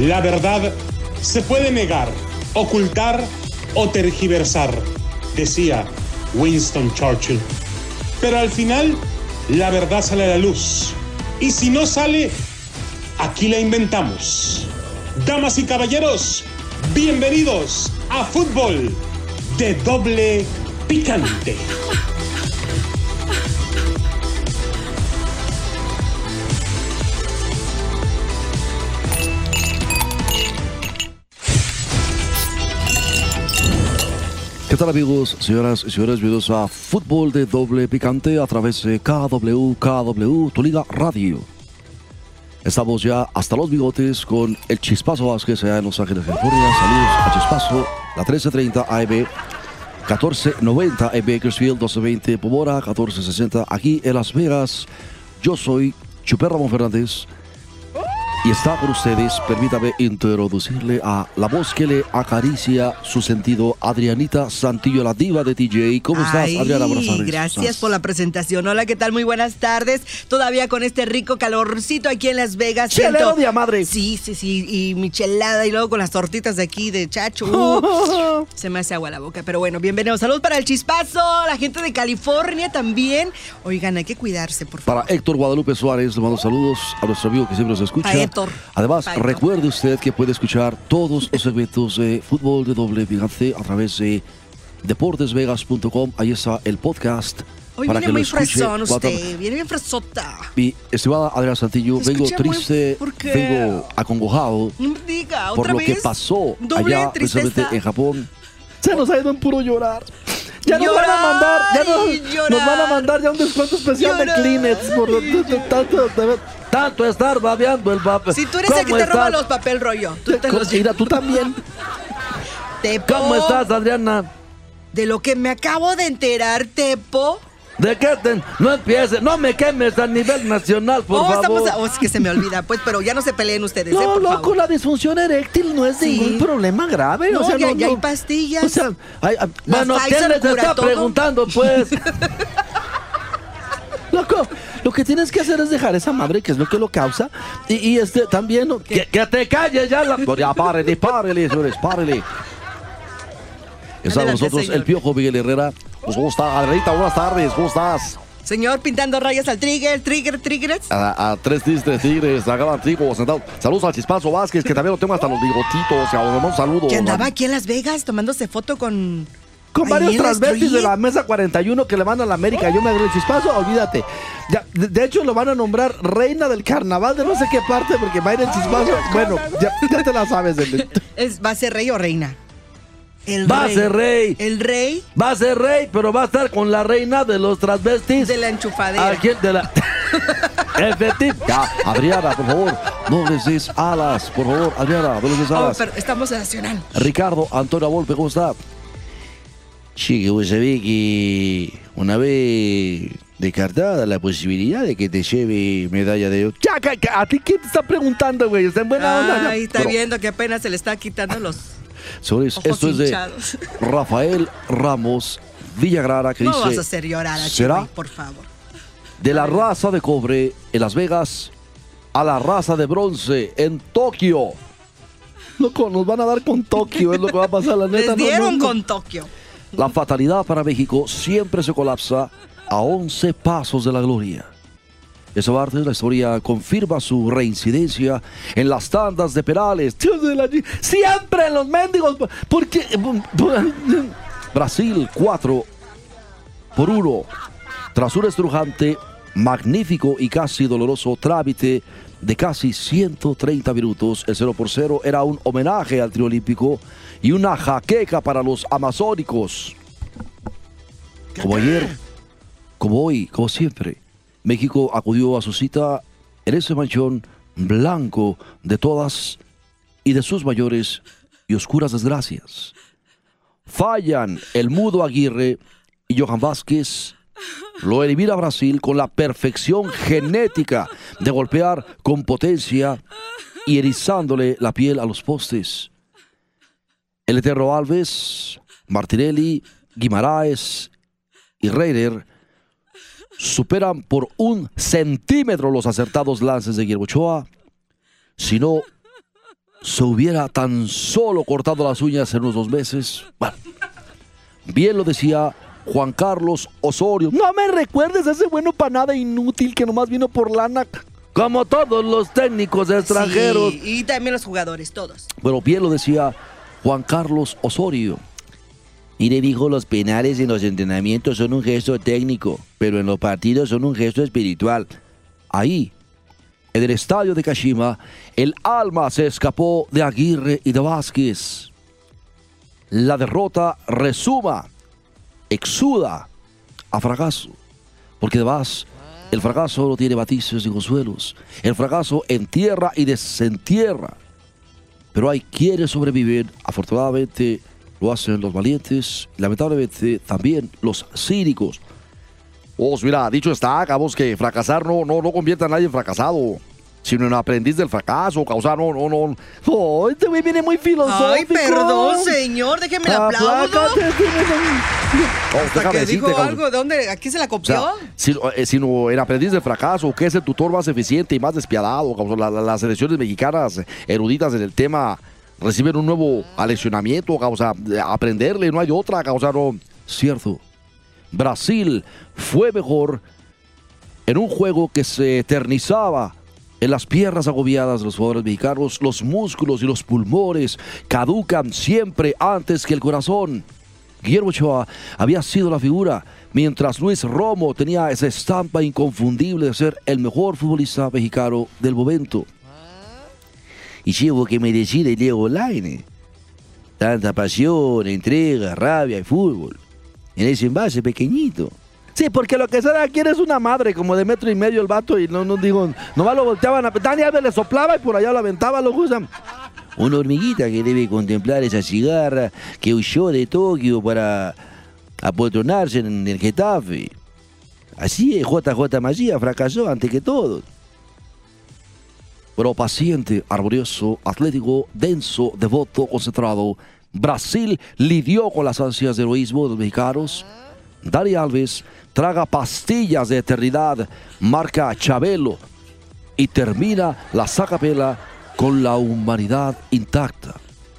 La verdad se puede negar, ocultar o tergiversar, decía Winston Churchill. Pero al final, la verdad sale a la luz. Y si no sale, aquí la inventamos. Damas y caballeros, bienvenidos a Fútbol de Doble Picante. ¿Qué tal amigos, señoras y señores? Bienvenidos a Fútbol de Doble Picante a través de KW, KW, tu liga radio. Estamos ya hasta los bigotes con el Chispazo Vázquez en Los Ángeles, California. Saludos a Chispazo, la 1330 AM, 1490 en Bakersfield, 1220 Pomora, 1460 aquí en Las Vegas. Yo soy Chuper Ramón Fernández y está con ustedes. Permítame introducirle a la voz que le acaricia su sentido, Adrianita Santillo, la diva de TJ. ¿Cómo estás, Ay, Adriana? Buenas tardes. Gracias por la presentación. Hola, ¿qué tal? Muy buenas tardes. Todavía con este rico calorcito aquí en Las Vegas. Chelero de madre. Sí, sí, sí. Y michelada y luego con las tortitas de aquí de chacho. Uh, se me hace agua la boca. Pero bueno, bienvenidos. Salud para el chispazo. La gente de California también. Oigan, hay que cuidarse, por favor. Para Héctor Guadalupe Suárez, le mando saludos a nuestro amigo que siempre nos escucha. Héctor. Además, Héctor. recuerde usted que puede escuchar todos los segmentos de fútbol de doble picante a través de deportesvegas.com. Ahí está el podcast. Hoy para viene que muy fresón usted. Viene bien fresota. Mi estimada Adriana Santillo, vengo muy- triste, vengo acongojado diga, por lo vez. que pasó Doble allá precisamente en Japón. Se nos ha ido en puro llorar. Ya nos Llorar van a mandar, ya nos, van a mandar ya un descuento especial Llorar de Kleenex por tanto, tanto estar babeando el papel. Si tú eres el que te roba los papel rollo, tú te los Mira, tú también. Tepo, ¿Cómo estás, Adriana? De lo que me acabo de enterar, Tepo. ¿De qué te, no empieces, no me quemes a nivel nacional, por oh, favor. estamos. Oh, es que se me olvida, pues, pero ya no se peleen ustedes, ¿eh? No, Por loco, favor. la disfunción eréctil no es Sí. ningún problema grave. No, o sea, ya- no, ya no. hay pastillas. O sea, hay- bueno, ¿quién les está todo? preguntando, pues? Loco, lo que tienes que hacer es dejar esa madre, que es lo que lo causa. Y, y este también. ¿no? Que, que te calles ya. La... Ya, párele, párele, señores, párele. Está nosotros señor. el piojo Miguel Herrera. Pues, ¿Cómo está? Adrianita, buenas tardes, ¿cómo estás? Señor, pintando rayas al trigger, trigger, triggers. A, a tres tigres, tigres, a cada tipo sentado. Saludos al Chispazo Vázquez, que también lo tengo hasta los bigotitos. Y a un saludo. Que andaba aquí en Las Vegas tomándose foto con. Con varios transvestis de la mesa 41 que le van a la América. Yo me agarré el chispazo, olvídate. Ya, de, de hecho, lo van a nombrar reina del carnaval de no sé qué parte porque va a ir el chispazo. Bueno, ya, ya te la sabes. Es, ¿Va a ser rey o reina? El Va a ser rey. El rey Va a ser rey, pero va a estar con la reina de los transvestis. de la enchufadera. ¿A quién? De la. Efectivo. Ya, Adriana, por favor, no les des alas. Por favor, Adriana, no les des Oh, alas. pero estamos en Nacional. Ricardo Antonio Volpe, ¿cómo está? Sí, que vos sabés que una vez descartada la posibilidad de que te lleve medalla de oro. Ya, ¿a ti quién te está preguntando, güey? Está en buena onda. Ay, está Pero, viendo que apenas se le está quitando los. Señores, ojos esto es de. Rafael Ramos Villagrara que No dice... vas a hacer llorar a ¿Será? Por favor. De la raza de cobre en Las Vegas a la raza de bronce en Tokio. Loco, nos van a dar con Tokio, es lo que va a pasar, la neta. Les no, dieron no, no. con Tokio. La fatalidad para México siempre se colapsa a 11 pasos de la gloria. Esa parte de la historia confirma su reincidencia en las tandas de penales. Siempre en los mendigos. Porque Brasil 4 por 1. Tras un estrujante, magnífico y casi doloroso trámite de casi 130 minutos, el 0 por 0 era un homenaje al trío olímpico y una jaqueca para los amazónicos. Como ayer, como hoy, como siempre, México acudió a su cita en ese manchón blanco de todas y de sus mayores y oscuras desgracias. Fallan el mudo Aguirre y Johan Vázquez. Lo elimina Brasil con la perfección genética de golpear con potencia y erizándole la piel a los postes. El Eterno Alves, Martinelli, Guimaraes y Reider superan por un centímetro los acertados lances de Guillermo Ochoa, sino se hubiera tan solo cortado las uñas en unos dos meses. Bueno, bien lo decía Juan Carlos Osorio. No me recuerdes a ese bueno para nada inútil que nomás vino por lana. Como todos los técnicos extranjeros. Sí, y también los jugadores, todos. Bueno, bien lo decía Juan Carlos Osorio. Mire, dijo, los penales en los entrenamientos son un gesto técnico, pero en los partidos son un gesto espiritual. Ahí, en el estadio de Kashima, el alma se escapó de Aguirre y de Vázquez. La derrota resuma, exuda a fracaso, porque además el fracaso no tiene matices y consuelos. El fracaso entierra y desentierra. Pero hay quienes sobreviven, afortunadamente lo hacen los valientes y lamentablemente también los cínicos. Vos, mira, dicho está, acabamos que fracasar no, no, no convierte a nadie en fracasado, sino en aprendiz del fracaso, causar, no, no, no. Oh, este güey viene muy filosófico. Ay, perdón, señor, déjeme el aplauso. Oh, Hasta déjame que dijo algo, ¿de dónde? ¿Aquí se la O copió? sea, si- eh, sino en aprendiz del fracaso, que es el tutor más eficiente y más despiadado. cabrón. La- la- las selecciones mexicanas eruditas en el tema reciben un nuevo aleccionamiento, o de aprenderle, no hay otra, o no. Cierto. Brasil fue mejor en un juego que se eternizaba en las piernas agobiadas de los jugadores mexicanos, los músculos y los pulmones caducan siempre antes que el corazón. Guillermo Ochoa había sido la figura, mientras Luis Romo tenía esa estampa inconfundible de ser el mejor futbolista mexicano del momento. Y llevo que me decir el Diego Laine. Tanta pasión, entrega, rabia y fútbol. En ese envase pequeñito. Sí, porque lo que será quiere es una madre, como de metro y medio el vato, y no, no digo, nomás lo volteaban a... Dani Alves le soplaba y por allá lo aventaba, lo usan. Una hormiguita que debe contemplar esa cigarra que huyó de Tokio para apotronarse en el Getafe. Así es, JJ Magia fracasó antes que todos. Pero paciente, armonioso, atlético, denso, devoto, concentrado, Brasil lidió con las ansias de heroísmo de los mexicanos. Dani Alves traga pastillas de eternidad, marca Chabelo y termina la sacapela con la humanidad intacta.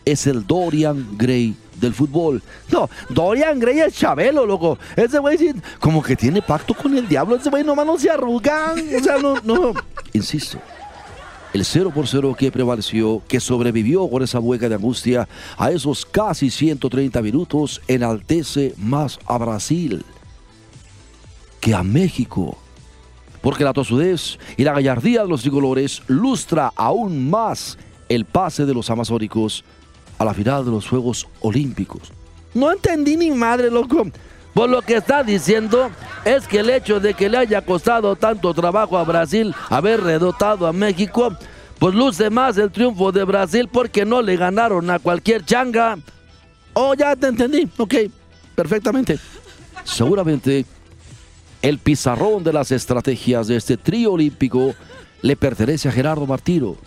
Es el Dorian Gray del fútbol. No, Dorian Gray es Chabelo, loco. Ese güey como que tiene pacto con el diablo. Ese güey nomás no se arrugan. O sea, no, no. Insisto, el 0 por 0 que prevaleció, que sobrevivió con esa hueca de angustia a esos casi 130 minutos, enaltece más a Brasil que a México. Porque la tosudez y la gallardía de los tricolores lustra aún más el pase de los amazónicos a la final de los Juegos Olímpicos. No entendí ni madre, loco. Por lo que está diciendo es que el hecho de que le haya costado tanto trabajo a Brasil haber redotado a México, pues luce más el triunfo de Brasil porque no le ganaron a cualquier changa. Oh, ya te entendí. Ok, perfectamente. Seguramente el pizarrón de las estrategias de este trío olímpico le pertenece a Gerardo Martino.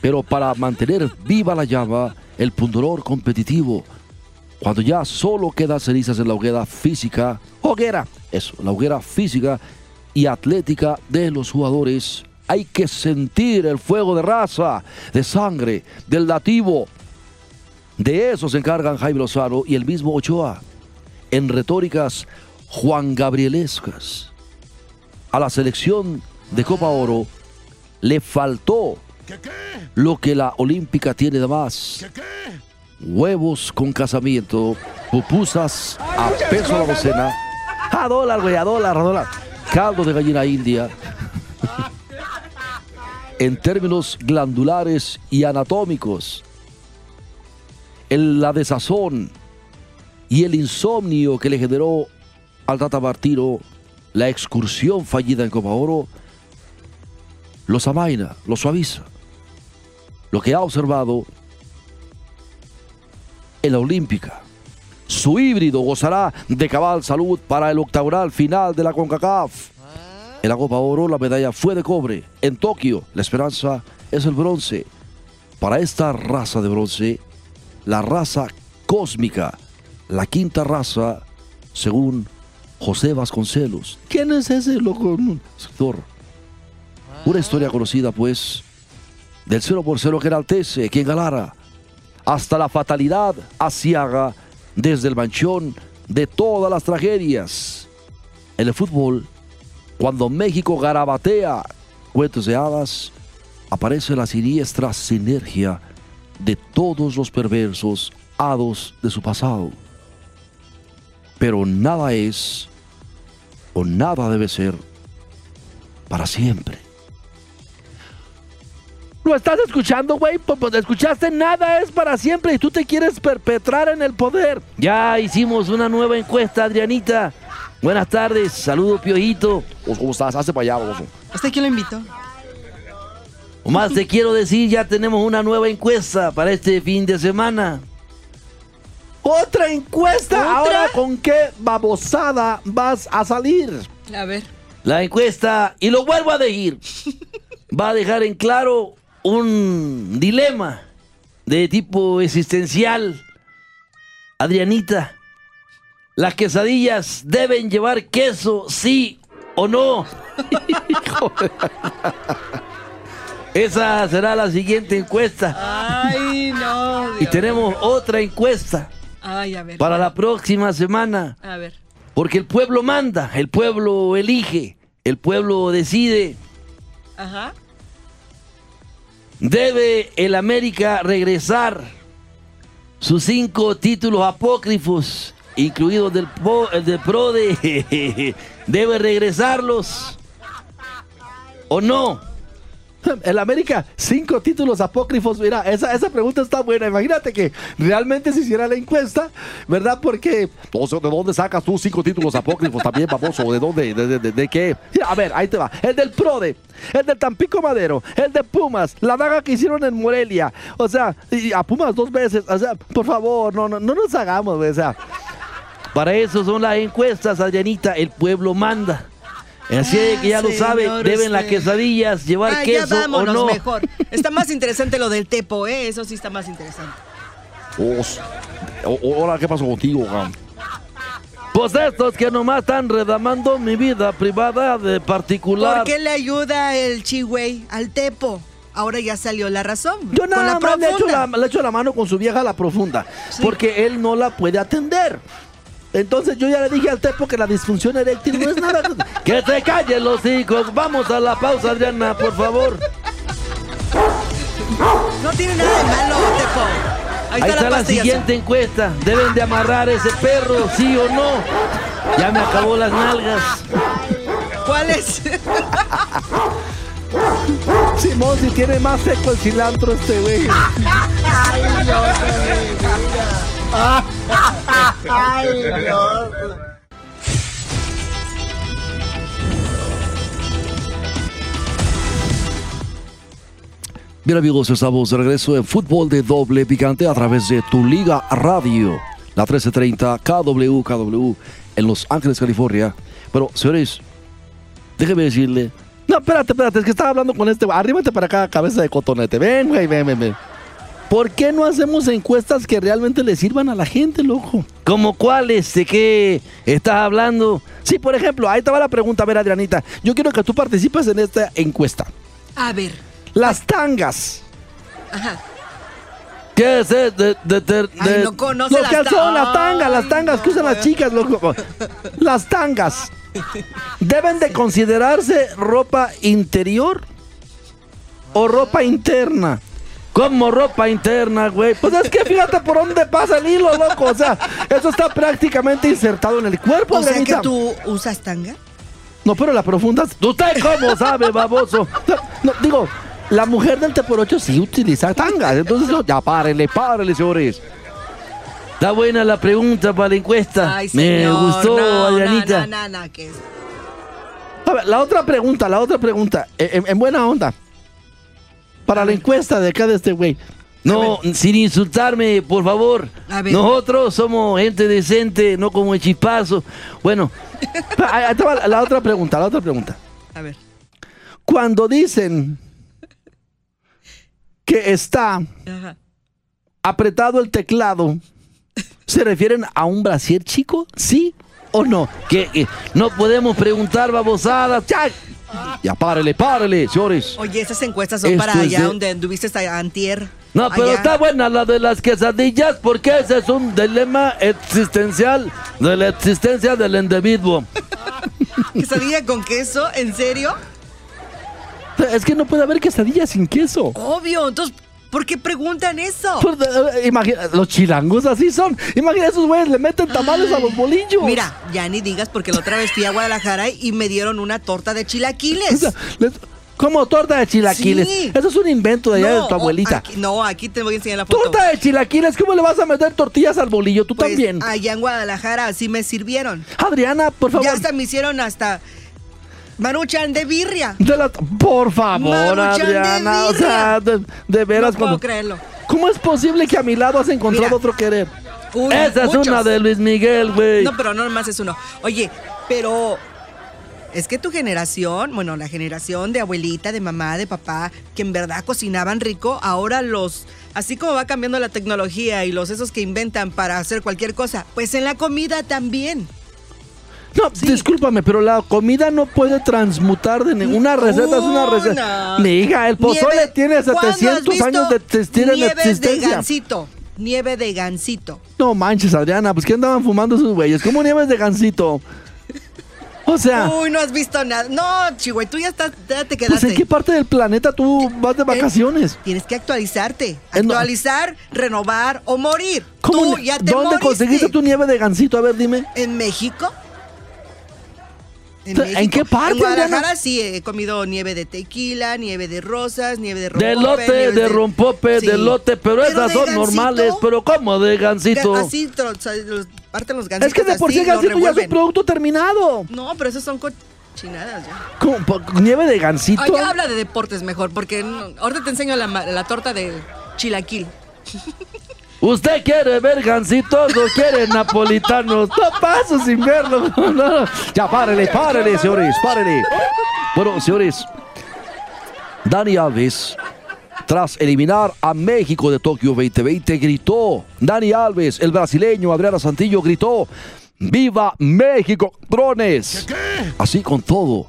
Pero para mantener viva la llama, el pundonor competitivo, cuando ya solo quedan cenizas en la hoguera física, hoguera, eso, la hoguera física y atlética de los jugadores, hay que sentir el fuego de raza, de sangre, del nativo, de eso se encargan Jaime Lozano y el mismo Ochoa, en retóricas Juan Gabrielescas. A la selección de Copa Oro le faltó lo que la Olímpica tiene de más. Huevos con casamiento, pupusas a peso la docena, a dólar, güey, a dólar, a dólar. Caldo de gallina india. en términos glandulares y anatómicos el- la desazón y el insomnio que le generó al Tata Martino la excursión fallida en Copa Oro, los amaina, los suaviza. Lo que ha observado en la Olímpica. Su híbrido gozará de cabal salud para el octagonal final de la CONCACAF. En la Copa Oro la medalla fue de cobre. En Tokio la esperanza es el bronce. Para esta raza de bronce, la raza cósmica, la quinta raza, según José Vasconcelos. ¿Quién es ese loco? Escritor. Una historia conocida, pues, del 0 por 0 que enaltece quien galara, hasta la fatalidad asiaga desde el manchón de todas las tragedias. En el fútbol, cuando México garabatea cuentos de hadas, aparece la siniestra sinergia de todos los perversos hados de su pasado. Pero nada es o nada debe ser para siempre. ¿Lo estás escuchando, güey? Pues, pues, escuchaste, nada es para siempre y tú te quieres perpetrar en el poder. Ya hicimos una nueva encuesta, Adrianita. Buenas tardes, saludo Piojito. ¿Cómo estás? Hace para allá, oso. ¿Hasta quién lo invitó? Más te quiero decir, ya tenemos una nueva encuesta para este fin de semana. Otra encuesta. Ahora, ¿con qué babosada vas a salir? A ver. La encuesta, y lo vuelvo a decir, va a dejar en claro un dilema de tipo existencial. Adrianita, ¿las quesadillas deben llevar queso, sí o no? Esa será la siguiente encuesta. Ay, no. Y tenemos otra encuesta Ay, a ver. para la próxima semana. A ver. Porque el pueblo manda, el pueblo elige, el pueblo decide. Ajá. Debe el América regresar sus cinco títulos apócrifos, incluidos del, el del PRODE. Debe regresarlos. ¿O no? El América, cinco títulos apócrifos. Mira, esa, esa pregunta está buena. Imagínate que realmente se hiciera la encuesta, ¿verdad? Porque, o sea, ¿de dónde sacas tú cinco títulos apócrifos también, baboso? ¿De dónde? ¿De, de, de- de qué? A ver, ahí te va. El del PRODE, el del Tampico Madero, el de Pumas, la daga que hicieron en Morelia. O sea, y a Pumas dos veces. O sea, por favor, no, no, no nos hagamos, o sea. Para eso son las encuestas, Adrianita. El pueblo manda. Así es que ya lo sabe, señor, deben las usted. quesadillas llevar Ah, ya queso o vámonos no. mejor. Está más interesante lo del tepo, ¿eh? Eso sí está más interesante. O- o- Hola, ¿qué pasó contigo, Gam? Pues estos que nomás están redamando mi vida privada de particular. ¿Por qué le ayuda el chihuey al tepo? Ahora ya salió la razón. Yo Con nada la más le echo la, le echo la mano con su vieja a la profunda, Sí. porque él no la puede atender. Entonces yo ya le dije al Tepo que la disfunción eréctil no es nada. Que se callen los hijos. Vamos a la pausa, Adriana, por favor. No tiene nada de malo, tepo. Ahí, Ahí está la pastilla. siguiente encuesta. ¿Deben de amarrar ese perro, sí o no? Ya me acabó las nalgas. ¿Cuál es? Simón, si tiene más seco el cilantro este güey. Bien amigos, estamos de regreso en fútbol de doble picante a través de tu liga radio, la 1330 KW KW en Los Ángeles, California. Pero señores, déjeme decirle. No, espérate, espérate, es que estaba hablando con este. Arrímate para acá, cabeza de cotonete. Ven, güey, ven, ven, ven. ¿Por qué no hacemos encuestas que realmente le sirvan a la gente, loco? ¿Cómo cuáles? ¿De qué estás hablando? Sí, por ejemplo, ahí te va la pregunta, a ver, Adrianita. Yo quiero que tú participes en esta encuesta. A ver. Las tangas. Ajá. ¿Qué es? eh, De, de- de- Ay, de- no conoce Los las calzones, las ta- tangas, las tangas que usan las güey. chicas, loco. Las tangas. ¿Deben de considerarse ropa interior o ropa interna? Como ropa interna, güey. Pues es que fíjate por dónde pasa el hilo, loco. O sea, eso está prácticamente insertado en el cuerpo, O sea que tú usas tanga. No, pero la profunda. ¿Usted cómo sabe, baboso? No, digo, la mujer del Te por ocho sí utiliza tangas. Entonces, ya párenle, párenle, señores. Está buena la pregunta para la encuesta. Ay, Me gustó, no, Adrianita. No, que. A ver, la otra pregunta, la otra pregunta. En, en buena onda. Para la encuesta de acá de este güey. No, sin insultarme, por favor. A ver. Nosotros somos gente decente, no como el chispazo. Bueno, la, otra pregunta, la otra pregunta. A ver. Cuando dicen que está Ajá. apretado el teclado, ¿se refieren a un brasier chico? ¿Sí o no? que, que no podemos preguntar babosadas. Ya, párele, párele, señores. Oye, esas encuestas son Esto para allá de- donde anduviste hasta antier. No, pero está buena la de las quesadillas porque ese es un dilema existencial de la existencia del individuo. ¿Quesadilla con queso? ¿En serio? Es que no puede haber quesadilla sin queso. Obvio. Entonces, ¿por qué preguntan eso? Pues, eh, imagina, los chilangos así son. Imagina, esos güeyes le meten tamales a los bolillos. Mira, ya ni digas porque la otra vez fui a Guadalajara y me dieron una torta de O chilaquiles. sea, les- como torta de chilaquiles. Sí. Eso es un invento de allá No, de tu abuelita. aquí- no, aquí te voy a enseñar la foto. Torta de chilaquiles, ¿cómo le vas a meter tortillas al bolillo? Tú Pues, también. Allá en Guadalajara así me sirvieron. Adriana, por favor. Ya hasta me hicieron hasta maruchan de birria. de la- por favor, Maruchan de Adriana. O sea, de, de veras, no puedo cuando- creerlo. ¿cómo es posible que a mi lado has encontrado Mira. otro querer? Esa es una de Luis Miguel, güey. No, pero no nomás es uno. Oye, pero es que tu generación, bueno, la generación de abuelita, de mamá, de papá, que en verdad cocinaban rico, ahora los, así como va cambiando la tecnología y los esos que inventan para hacer cualquier cosa, pues en la comida también. No, discúlpame, pero la comida no puede transmutar de ninguna receta, es una receta. hija, el pozole Nieve- tiene ¿Cuándo has 700 visto años de existir en nieves de existencia. gansito, nieve de gansito. No manches, Adriana, pues ¿qué andaban fumando esos güeyes? ¿Cómo nieves de gansito? O sea, Uy, no has visto nada. No, Chihuahua, tú ya, estás, ya te pues quedaste. ¿en qué parte del planeta tú vas de vacaciones? Tienes que actualizarte. Eh. Actualizar, renovar o morir. ¿Cómo Tú ya te ¿Dónde moriste. conseguiste tu nieve de gansito? A ver, dime. ¿En México? ¿En qué parte, En Guadalajara sí he comido nieve de tequila, nieve de rosas, nieve de rompope. De lote, de rompope, Sí. de lote, pero, esas de son normales. Pero ¿cómo de gansito? ga- Así o sea, los- parten los gansitos Es que de por sí el lo gansito ya es un producto terminado. No, pero esos son cochinadas ya. ¿Cómo? ¿Po- ¿Nieve de gansito? Ay, ya habla de deportes mejor, porque no- ahorita te enseño la, la torta de chilaquil. ¿Usted quiere ver gansitos o quiere napolitanos? No paso sin verlo. No. Ya, párele, párele, señores, párele. Bueno, señores, Dani Alves, tras eliminar a México de Tokio 2020, gritó. Dani Alves, el brasileño, Adriana Santillo, gritó. ¡Viva México, drones! Así con todo.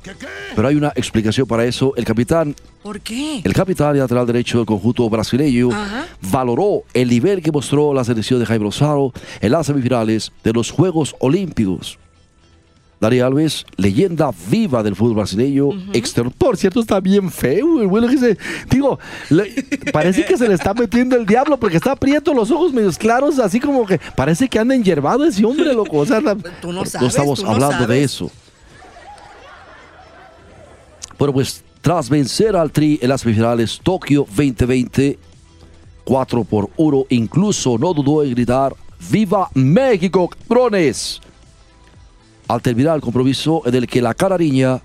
Pero hay una explicación para eso. El capitán ¿Por qué? el capitán y lateral derecho del conjunto brasileño Ajá. valoró el nivel que mostró la selección de Jaime Lozano en las semifinales de los Juegos Olímpicos. Dani Alves, leyenda viva del fútbol brasileño, externo. Por cierto, está bien feo, el vuelo que se. Digo, le- parece que se le está metiendo el diablo porque está aprieto, los ojos medios claros, así como que parece que anda enyerbado ese hombre, loco. O sea, la- Tú no sabes, estamos tú no hablando de eso. Bueno, pues tras vencer al Tri en las semifinales Tokio 2020, 4 por 1, incluso no dudó en gritar ¡Viva México, cabrones! Al terminar el compromiso en el que la canariña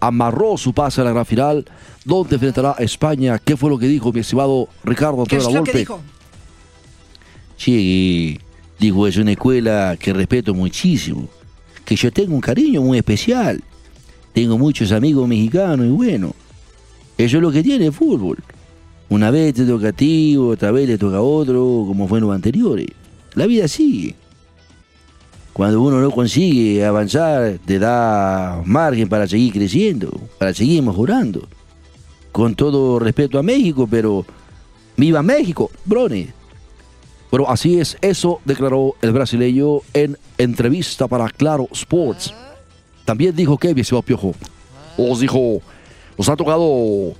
amarró su pase a la gran final, donde enfrentará a España. ¿Qué fue lo que dijo mi estimado Ricardo ¿Qué Antonio es lo que dijo? Sí, digo, es una escuela que respeto muchísimo, que yo tengo un cariño muy especial. Tengo muchos amigos mexicanos y bueno, eso es lo que tiene el fútbol. Una vez te toca a ti, otra vez le toca a otro, como fue en los anteriores. La vida sigue. Cuando uno no consigue avanzar, te da margen para seguir creciendo, para seguir mejorando. Con todo respeto a México, pero ¡viva México, brones! Pero así es, eso declaró el brasileño en entrevista para Claro Sports. También dijo que Piojo. Os dijo, nos ha tocado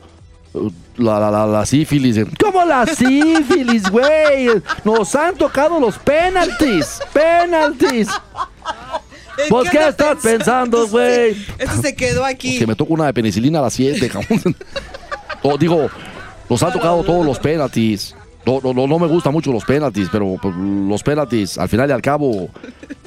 eh, la, la, la, la sífilis. ¿Cómo la sífilis, güey? Nos han tocado los penaltis. Penaltis. ¿En ¿Vos qué estás pensando, güey? Esto se quedó aquí. Que me toca una de penicilina a las 7, cabrón. O, digo, nos han tocado todos los penaltis. No, no, no, no me gustan mucho los penaltis, pero pues, los penaltis, al final y al cabo,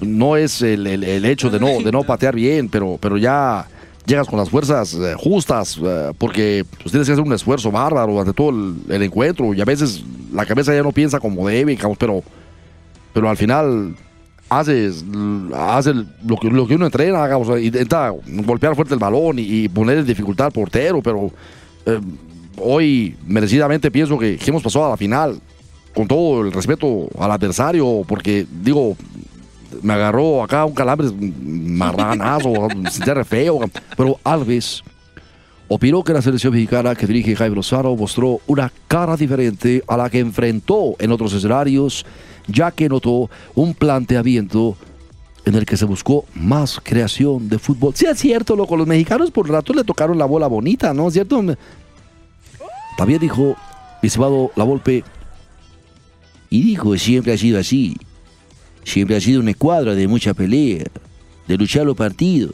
no es el, el- el hecho de no, de no patear bien, pero, pero ya llegas con las fuerzas eh, justas, eh, porque pues, tienes que hacer un esfuerzo bárbaro durante todo el, encuentro, y a veces la cabeza ya no piensa como debe, digamos, pero, pero al final haces, haces lo, que, lo que uno entrena, digamos, intenta golpear fuerte el balón y, y poner en dificultad al portero, pero eh, hoy merecidamente pienso que hemos pasado a la final con todo el respeto al adversario, porque digo, me agarró acá un calambre marranazo, se re feo, pero Alves opinó que la selección mexicana que dirige Jaime Lozano mostró una cara diferente a la que enfrentó en otros escenarios, ya que notó un planteamiento en el que se buscó más creación de fútbol. Sí, es cierto, loco, los mexicanos por rato le tocaron la bola bonita, ¿no? ¿Es cierto? También dijo, mi La Volpe, y dijo, siempre ha sido así. Siempre ha sido una escuadra de mucha pelea, de luchar los partidos.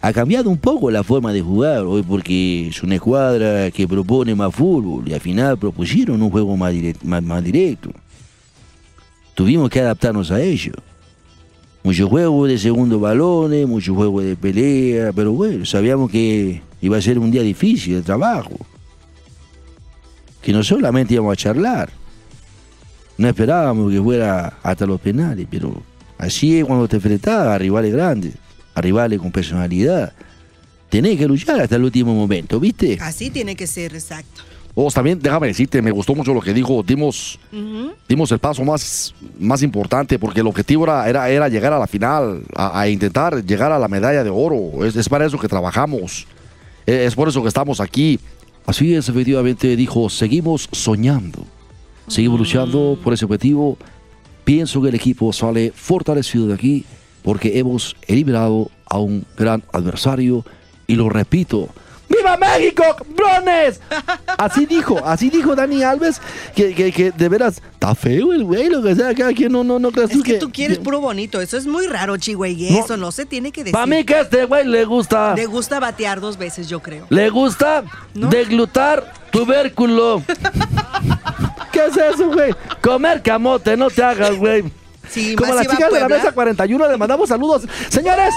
Ha cambiado un poco la forma de jugar hoy porque es una escuadra que propone más fútbol y al final propusieron un juego más, directo. Tuvimos que adaptarnos a ello. Mucho juego de segundo balones, mucho juego de pelea, pero bueno, sabíamos que iba a ser un día difícil de trabajo. Que no solamente íbamos a charlar. No esperábamos que fuera hasta los penales, pero así es cuando te enfrentas a rivales grandes, a rivales con personalidad. Tenés que luchar hasta el último momento, ¿viste? Así tiene que ser, exacto. Vos también, déjame decirte, me gustó mucho lo que dijo. Dimos, dimos el paso más, más importante porque el objetivo era, era, era llegar a la final, a, intentar llegar a la medalla de oro. Es, para eso que trabajamos. Es, es por eso que estamos aquí. Así es, efectivamente, dijo, seguimos soñando. Seguimos luchando por ese objetivo. Pienso que el equipo sale fortalecido de aquí porque hemos eliminado a un gran adversario. Y lo repito, ¡Viva México, brones! Así dijo, así dijo Dani Alves, que, que, de veras está feo el güey, lo que sea, cada quien no, no, no creas es que, tú quieres puro bonito, eso es muy raro, güey, eso no se tiene que decir. Para mí que este güey le gusta. Le gusta batear dos veces, yo creo. Le gusta deglutar tubérculo. ¿Qué es eso, güey? Comer camote, no te hagas, güey. Sí, Como las chicas de la mesa 41 le mandamos saludos. Señores,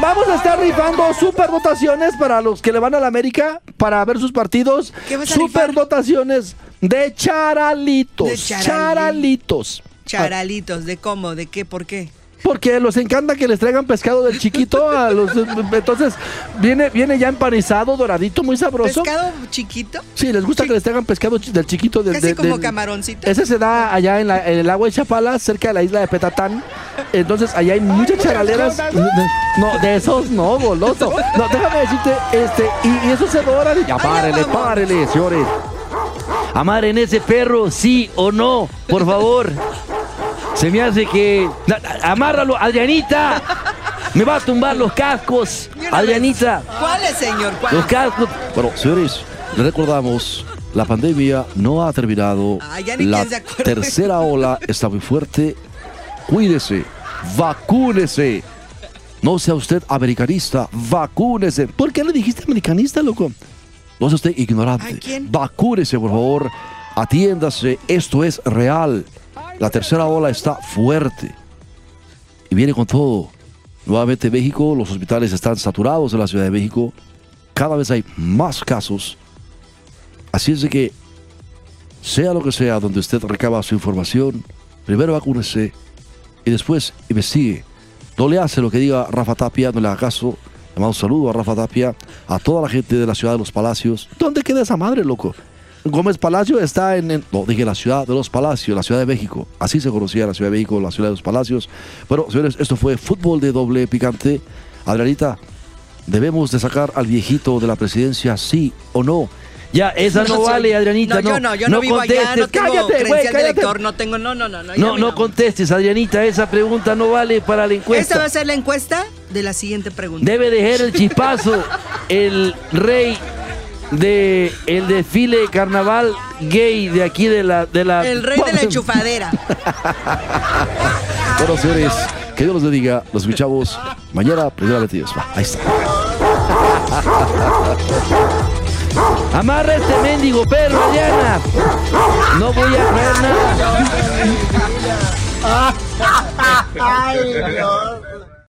vamos a estar rifando super dotaciones para los que le van a la América para ver sus partidos. ¿Qué vas a super dotaciones de charalitos. De charalitos. Charalitos, ¿de cómo? ¿De qué? ¿Por qué? Porque los encanta que les traigan pescado del chiquito a los entonces viene viene ya empanizado, doradito, muy sabroso. ¿Pescado chiquito? Sí, les gusta que les traigan pescado del chiquito del Casi como camaroncito. Ese se da allá en, el agua de Chapala, cerca de la isla de Petatán. Entonces allá hay muchas charaleras. No, de esos no, goloso. No, déjame decirte, este, y, eso se dora. Ya párele, párele, señores. Amar en ese perro, sí o no, por favor. Se me hace que. Amárralo, Adrianita. Me va a tumbar los cascos. Adrianita. ¿Cuáles, señor? Los cascos. Bueno, señores, le recordamos. La pandemia no ha terminado. la tercera ola está muy fuerte. Cuídese, vacúnese. No sea usted americanista, vacúnese. ¿Por qué le dijiste americanista, loco? No sea usted ignorante. Vacúnese, por favor. Atiéndase. Esto es real. La tercera ola está fuerte y viene con todo. Nuevamente México, los hospitales están saturados en la Ciudad de México. Cada vez hay más casos. Así es de que, sea lo que sea donde usted recaba su información, primero vacúnese y después investigue. No le hace lo que diga Rafa Tapia, no le haga caso. Le mando un saludo a Rafa Tapia, a toda la gente de la ciudad de los Palacios. ¿Dónde queda esa madre, loco? Gómez Palacio está en, no, dije la ciudad de los Palacios, la Ciudad de México. Así se conocía la Ciudad de México, la Ciudad de los Palacios. Bueno, señores, esto fue fútbol de doble picante. Adrianita, ¿debemos de sacar al viejito de la presidencia, sí o no? Ya, esa no, vale, Adrianita. No, yo no, yo no, vivo allá, no tengo cállate, lector, no tengo, no, no, no. No, no, no contestes, Adrianita, esa pregunta no vale para la encuesta. Esa va a ser la encuesta de la siguiente pregunta. Debe dejar el chispazo el rey de el desfile carnaval gay de aquí de la de la el rey de la enchufadera. Bueno señores que Dios los bendiga. Los escuchamos mañana primera Dios. Ahí está. Amarra este mendigo perro Diana. No voy a traer nada. Ay, Dios.